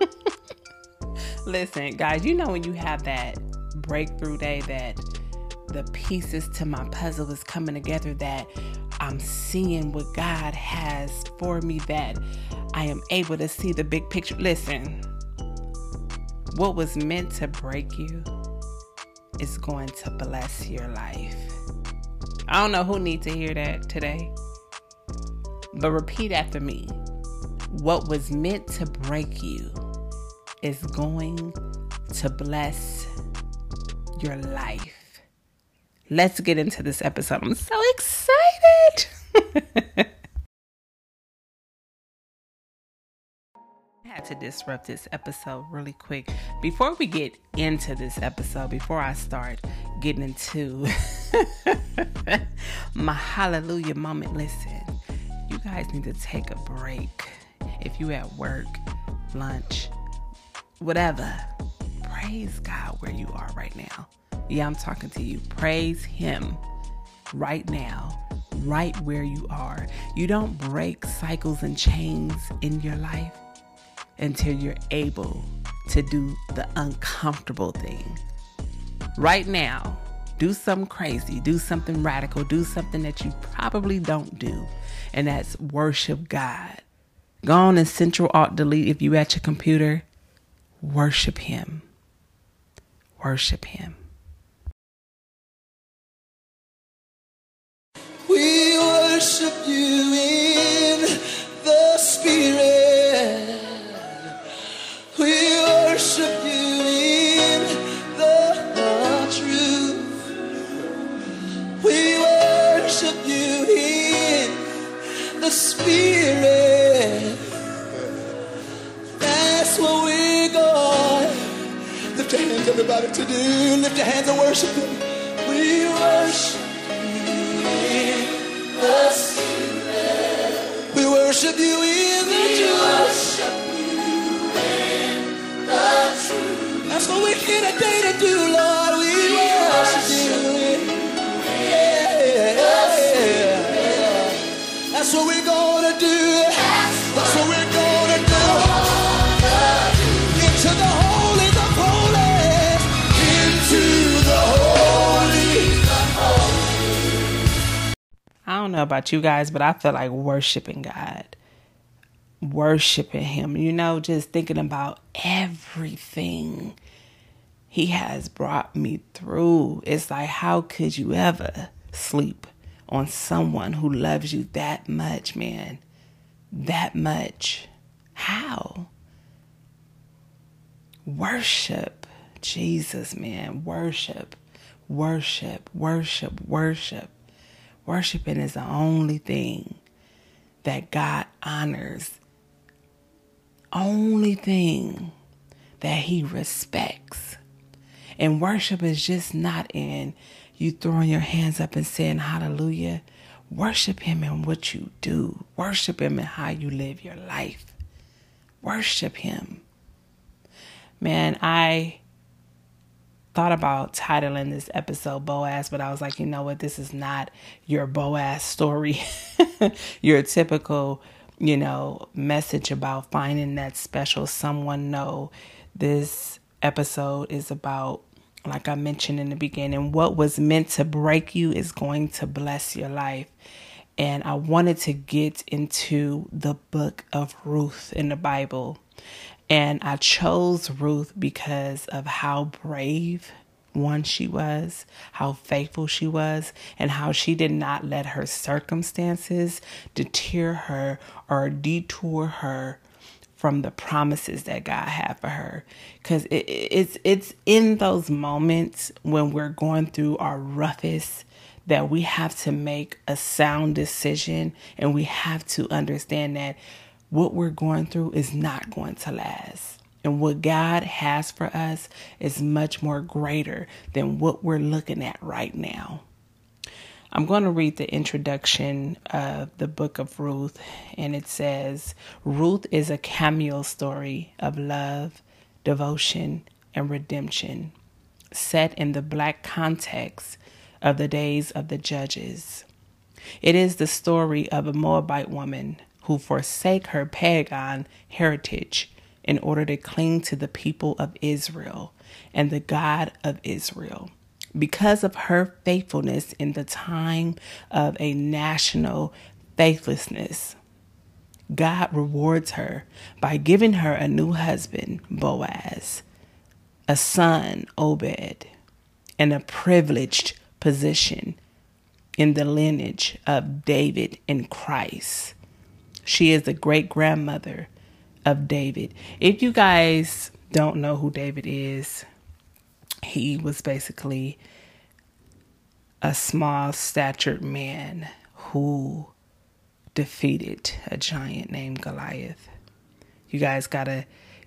Listen, guys, you know when you have that breakthrough day that the pieces to my puzzle is coming together that I'm seeing what God has for me that I am able to see the big picture. Listen, what was meant to break you is going to bless your life. I don't know who needs to hear that today, but repeat after me. What was meant to break you is going to bless your life. Let's get into this episode. I'm so excited. I had to disrupt this episode really quick. Before we get into this episode, before I start getting into my hallelujah moment, listen, you guys need to take a break. If you at work, lunch, whatever, praise God where you are right now. Yeah, I'm talking to you. Praise Him right now, right where you are. You don't break cycles and chains in your life until you're able to do the uncomfortable thing. Right now, do something crazy, do something radical, do something that you probably don't do, and that's worship God. Go on and Control Alt Delete if you at your computer. Worship Him. Worship Him. We worship you in the Spirit. We worship you in the truth. We worship you in the Spirit. Lift your hands, everybody, to do. Lift your hands and worship Him. We worship you in the Spirit. We worship you in the truth. That's what we're here today to do, Lord. Don't know about you guys, but I feel like worshiping God. Worshiping Him. You know, just thinking about everything He has brought me through. It's like, how could you ever sleep on someone who loves you that much, man? That much. How? Worship Jesus, man. Worship, worship, worship, worship. Worshiping is the only thing that God honors, only thing that He respects. And worship is just not in you throwing your hands up and saying hallelujah. Worship Him in what you do, worship Him in how you live your life. Worship Him. Man, I thought about titling this episode Boaz, but I was like, you know what? This is not your Boaz story. your typical, you know, message about finding that special someone. No, this episode is about, like I mentioned in the beginning, what was meant to break you is going to bless your life. And I wanted to get into the book of Ruth in the Bible. And I chose Ruth because of how brave one she was, how faithful she was, and how she did not let her circumstances deter her or detour her from the promises that God had for her. Because it, it's it's in those moments when we're going through our roughest that we have to make a sound decision, and we have to understand that what we're going through is not going to last. And what God has for us is much more greater than what we're looking at right now. I'm going to read the introduction of the book of Ruth, and it says Ruth is a cameo story of love, devotion, and redemption, set in the black context of the days of the judges. It is the story of a Moabite woman who forsake her pagan heritage in order to cling to the people of Israel and the God of Israel. Because of her faithfulness in the time of a national faithlessness, God rewards her by giving her a new husband, Boaz, a son, Obed, and a privileged position in the lineage of David and Christ. She is the great grandmother of David. If you guys don't know who David is, he was basically a small statured man who defeated a giant named Goliath. You guys got to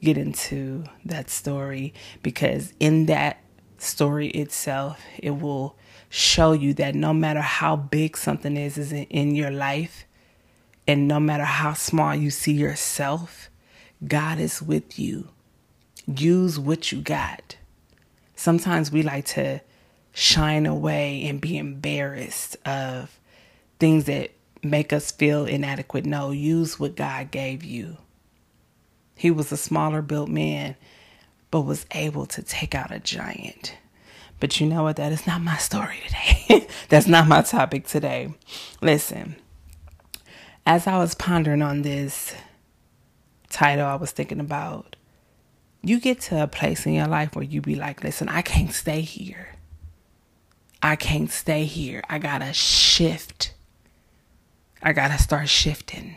get into that story because in that story itself, it will show you that no matter how big something is, is in your life, and no matter how small you see yourself, God is with you. Use what you got. Sometimes we like to shine away and be embarrassed of things that make us feel inadequate. No, use what God gave you. He was a smaller built man, but was able to take out a giant. But you know what? That is not my story today. That's not my topic today. Listen, as I was pondering on this title, I was thinking about you get to a place in your life where you be like, listen, I can't stay here. I can't stay here. I gotta shift. I gotta start shifting.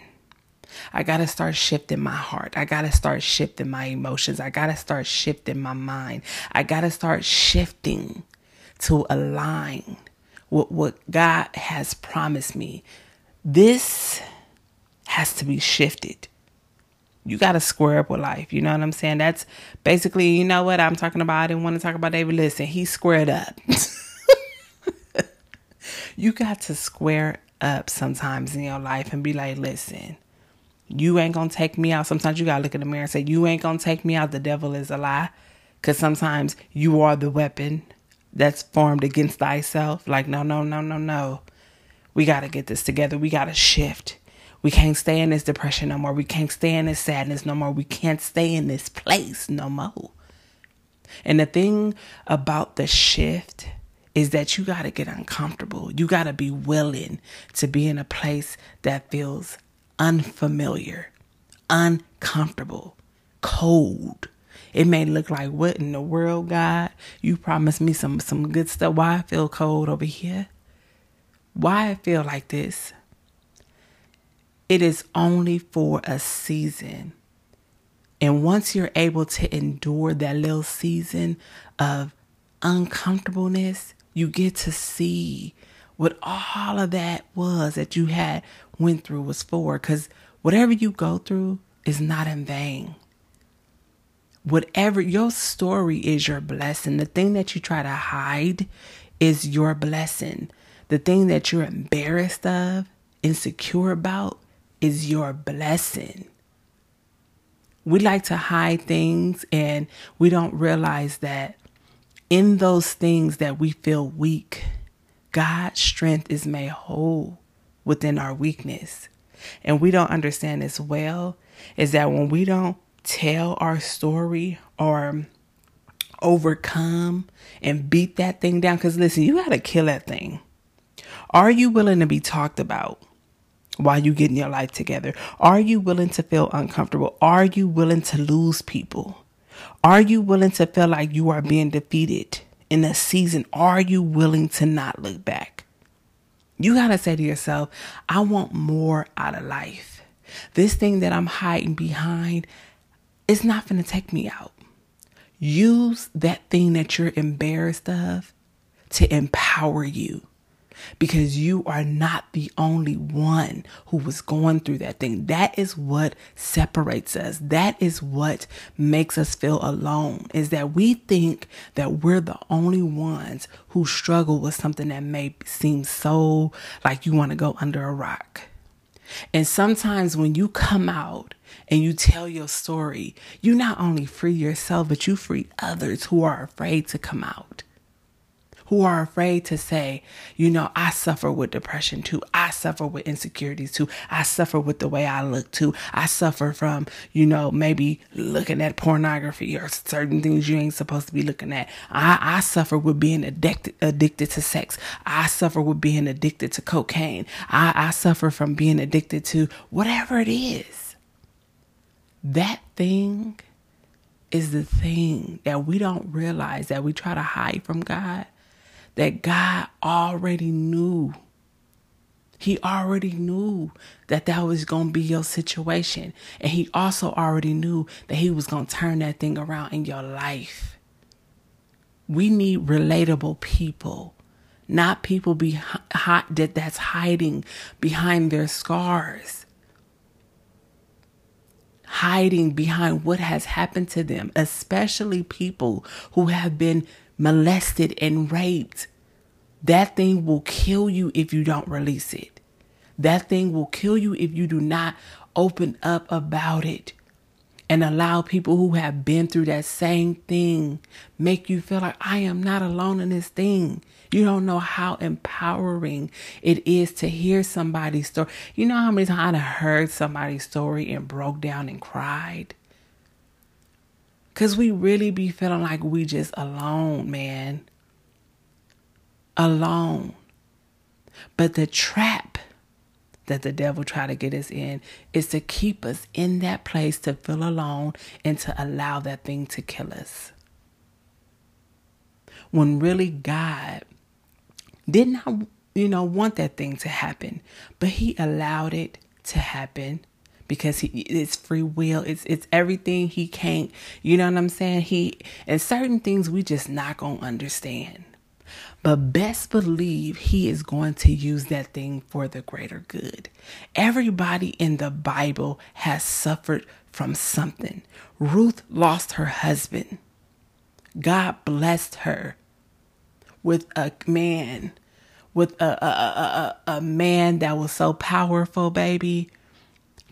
I got to start shifting my heart. I got to start shifting my emotions. I got to start shifting my mind. I got to start shifting to align with what God has promised me. This has to be shifted. You got to square up with life. You know what I'm saying? That's basically, you know what I'm talking about. I didn't want to talk about David. Listen, he squared up. you got to square up sometimes in your life and be like, listen, you ain't gonna take me out. Sometimes you gotta look in the mirror and say, You ain't gonna take me out. The devil is a lie. Because sometimes you are the weapon that's formed against thyself. Like, no, no, no, no, no. We gotta get this together. We gotta shift. We can't stay in this depression no more. We can't stay in this sadness no more. We can't stay in this place no more. And the thing about the shift is that you got to get uncomfortable. You got to be willing to be in a place that feels unfamiliar, uncomfortable, cold. It may look like what in the world, God? You promised me some some good stuff. Why I feel cold over here? Why I feel like this? It is only for a season. And once you're able to endure that little season of uncomfortableness, you get to see what all of that was that you had went through was for. Because whatever you go through is not in vain. Whatever your story is your blessing. The thing that you try to hide is your blessing. The thing that you're embarrassed of, insecure about, is your blessing. We like to hide things and we don't realize that in those things that we feel weak, God's strength is made whole within our weakness. And we don't understand as well is that when we don't tell our story or overcome and beat that thing down, because listen, you got to kill that thing. Are you willing to be talked about while you getting your life together? Are you willing to feel uncomfortable? Are you willing to lose people? Are you willing to feel like you are being defeated in a season? Are you willing to not look back? You got to say to yourself, I want more out of life. This thing that I'm hiding behind is not going to take me out. Use that thing that you're embarrassed of to empower you because you are not the only one who was going through that thing. That is what separates us. That is what makes us feel alone is that we think that we're the only ones who struggle with something that may seem so like you want to go under a rock. And sometimes when you come out and you tell your story, you not only free yourself, but you free others who are afraid to come out who are afraid to say, you know, I suffer with depression too. I suffer with insecurities too. I suffer with the way I look too. I suffer from, you know, maybe looking at pornography or certain things you ain't supposed to be looking at. I, I suffer with being addicted addicted to sex. I suffer with being addicted to cocaine. I, I suffer from being addicted to whatever it is. That thing is the thing that we don't realize that we try to hide from God that God already knew. He already knew that that was going to be your situation. And he also already knew that he was going to turn that thing around in your life. We need relatable people, not people be hot that that's hiding behind their scars. Hiding behind what has happened to them, especially people who have been molested and raped, that thing will kill you if you don't release it. That thing will kill you if you do not open up about it and allow people who have been through that same thing make you feel like I am not alone in this thing. You don't know how empowering it is to hear somebody's story. You know how many times I heard somebody's story and broke down and cried? Cause we really be feeling like we just alone, man. Alone. But the trap that the devil try to get us in is to keep us in that place to feel alone and to allow that thing to kill us. When really God did not, you know, want that thing to happen, but he allowed it to happen because he it's free will. It's it's everything he can't you know what i'm saying? He and certain things we just not gonna understand. But best believe he is going to use that thing for the greater good. Everybody in the bible has suffered from something. Ruth lost her husband. God blessed her with a man with a, a, a, a, a man that was so powerful baby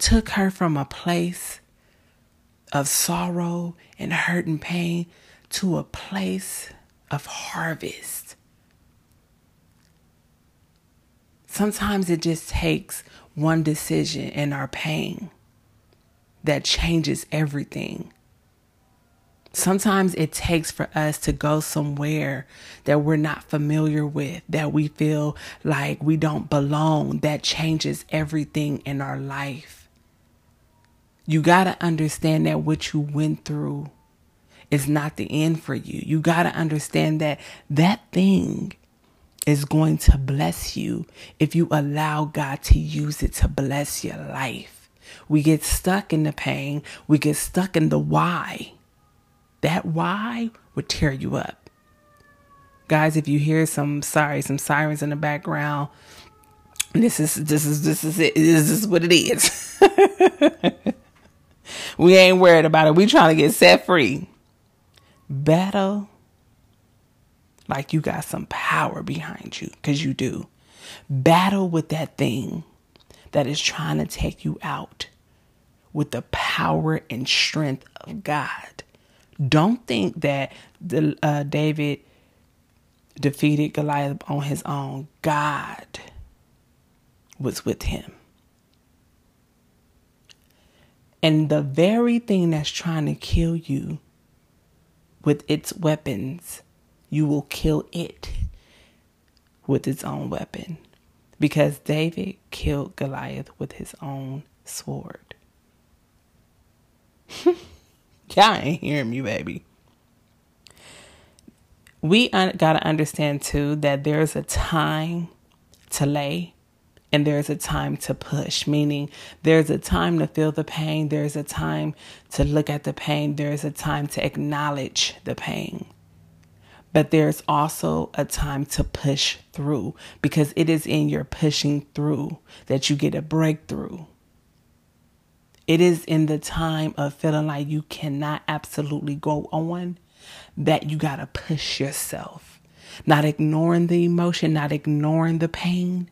took her from a place of sorrow and hurt and pain to a place of harvest. Sometimes it just takes one decision in our pain that changes everything. Sometimes it takes for us to go somewhere that we're not familiar with, that we feel like we don't belong, that changes everything in our life. You got to understand that what you went through is not the end for you. You got to understand that that thing is going to bless you if you allow God to use it to bless your life. We get stuck in the pain, we get stuck in the why. That why would tear you up. Guys, if you hear some sorry, some sirens in the background, this is this is this is it. This is what it is. We ain't worried about it. We trying to get set free. Battle like you got some power behind you, because you do. Battle with that thing that is trying to take you out with the power and strength of God. Don't think that the uh, David defeated Goliath on his own. God was with him. And the very thing that's trying to kill you with its weapons, you will kill it with its own weapon. Because David killed Goliath with his own sword. Y'all ain't hearing me, baby. We un- got to understand too that there's a time to lay and there's a time to push, meaning there's a time to feel the pain, there's a time to look at the pain, there's a time to acknowledge the pain. But there's also a time to push through because it is in your pushing through that you get a breakthrough. It is in the time of feeling like you cannot absolutely go on that you got to push yourself. Not ignoring the emotion, not ignoring the pain,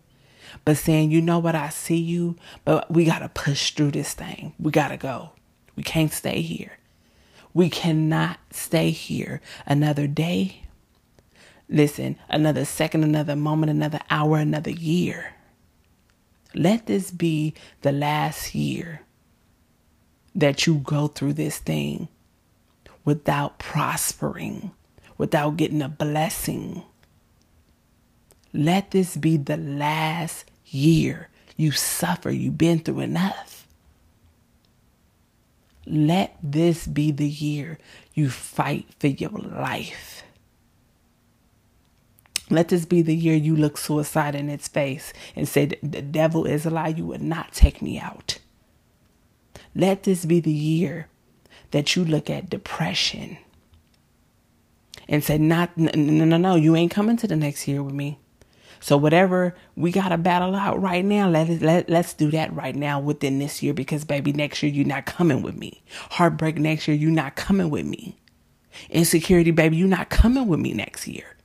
but saying, you know what, I see you, but we got to push through this thing. We got to go. We can't stay here. We cannot stay here another day, listen, another second, another moment, another hour, another year. Let this be the last year that you go through this thing without prospering, without getting a blessing. Let this be the last year you suffer. You've been through enough. Let this be the year you fight for your life. Let this be the year you look suicide in its face and say, The devil is a lie. You would not take me out. Let this be the year that you look at depression and say, Not, no, no, no, you ain't coming to the next year with me. So whatever we got to battle out right now, let it, let let's do that right now within this year because baby, next year you're not coming with me. Heartbreak next year you're not coming with me. Insecurity, baby, you're not coming with me next year.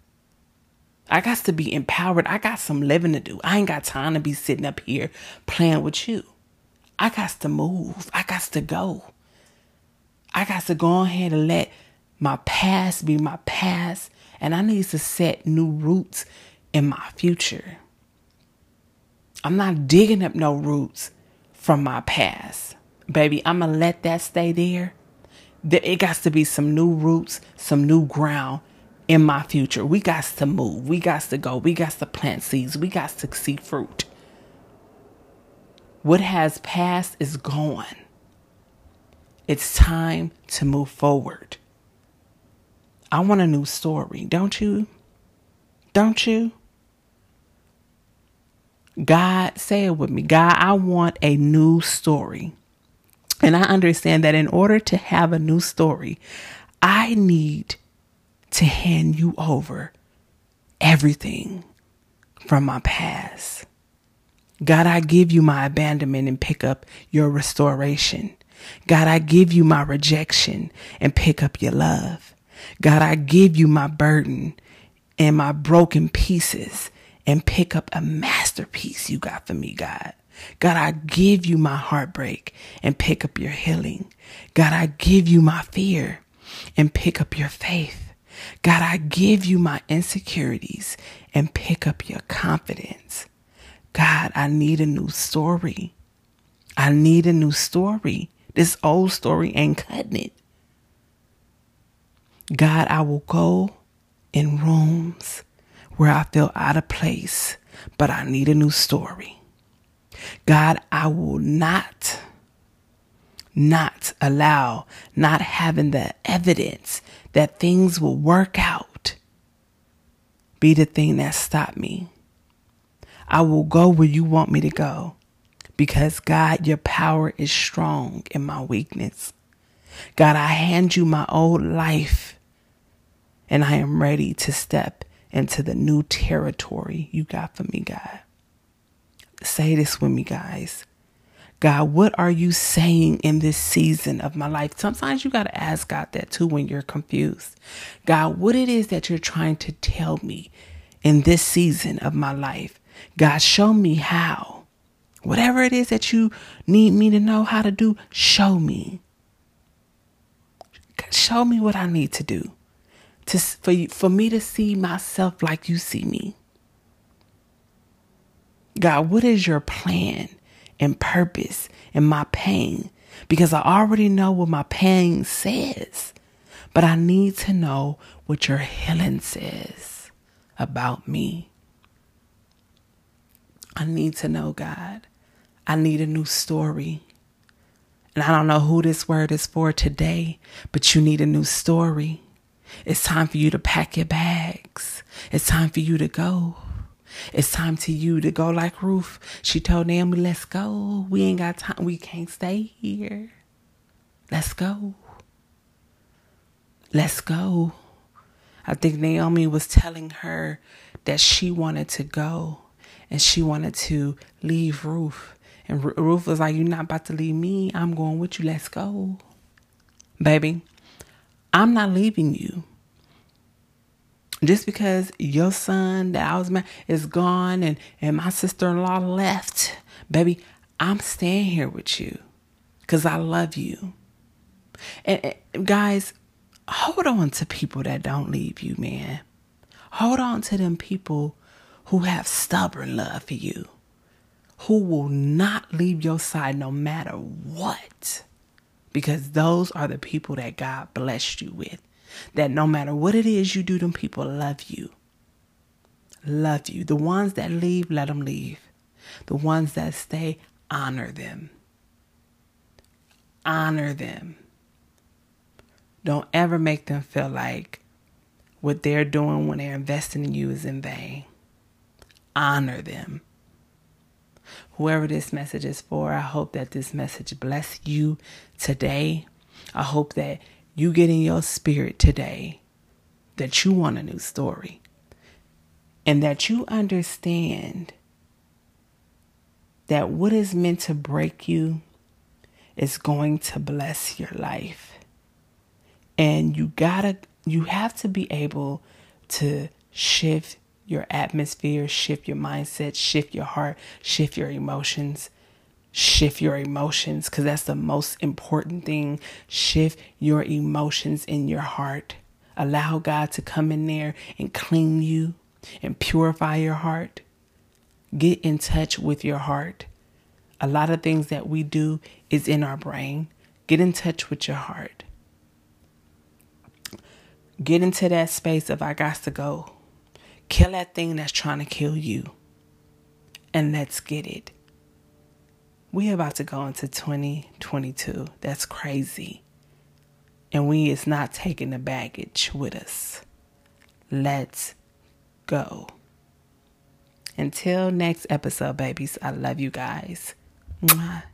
I got to be empowered. I got some living to do. I ain't got time to be sitting up here playing with you. I got to move. I got to go. I got to go ahead and let my past be my past. And I need to set new roots in my future. I'm not digging up no roots from my past. Baby, I'm going to let that stay there. It got to be some new roots, some new ground in my future. We got to move. We got to go. We got to plant seeds. We got to see fruit. What has passed is gone. It's time to move forward. I want a new story, don't you? Don't you? God, say it with me. God, I want a new story. And I understand that in order to have a new story, I need to hand you over everything from my past. God, I give you my abandonment and pick up your restoration. God, I give you my rejection and pick up your love. God, I give you my burden and my broken pieces and pick up a masterpiece you got for me, God. God, I give you my heartbreak and pick up your healing. God, I give you my fear and pick up your faith. God, I give you my insecurities and pick up your confidence. God, I need a new story. I need a new story. This old story ain't cutting it. God, I will go in rooms where I feel out of place, but I need a new story. God, I will not, not allow not having the evidence that things will work out be the thing that stopped me. I will go where you want me to go because God, your power is strong in my weakness. God, I hand you my old life and I am ready to step into the new territory you got for me, God. Say this with me, guys. God, what are you saying in this season of my life? Sometimes you got to ask God that too when you're confused. God, what it is that you're trying to tell me in this season of my life. God, show me how. Whatever it is that you need me to know how to do, show me. Show me what I need to do to for you, for me to see myself like you see me. God, what is your plan and purpose in my pain? Because I already know what my pain says, but I need to know what your healing says about me. I need to know, God. I need a new story. And I don't know who this word is for today, but you need a new story. It's time for you to pack your bags. It's time for you to go. It's time to you to go like Ruth. She told Naomi, let's go. We ain't got time. We can't stay here. Let's go. Let's go. I think Naomi was telling her that she wanted to go and she wanted to leave Ruth. And Ruth was like, You're not about to leave me. I'm going with you. Let's go. Baby, I'm not leaving you. Just because your son that I was married is gone and, and my sister in law left, baby, I'm staying here with you because I love you. And, and guys, hold on to people that don't leave you, man. Hold on to them people who have stubborn love for you, who will not leave your side no matter what. Because those are the people that God blessed you with. That no matter what it is you do, them people love you. Love you. The ones that leave, let them leave. The ones that stay, honor them. Honor them. Don't ever make them feel like what they're doing when they're investing in you is in vain. Honor them. Whoever this message is for, I hope that this message bless you today. I hope that you get in your spirit today that you want a new story and that you understand that what is meant to break you is going to bless your life. And you gotta, you have to be able to shift your atmosphere, shift your mindset, shift your heart, shift your emotions, shift your emotions, because that's the most important thing. Shift your emotions in your heart. Allow God to come in there and clean you and purify your heart. Get in touch with your heart. A lot of things that we do is in our brain. Get in touch with your heart. Get into that space of I got to go. Kill that thing that's trying to kill you. And let's get it. We're about to go into 2022. That's crazy. And we is not taking the baggage with us. Let's go. Until next episode, babies, I love you guys. Mwah.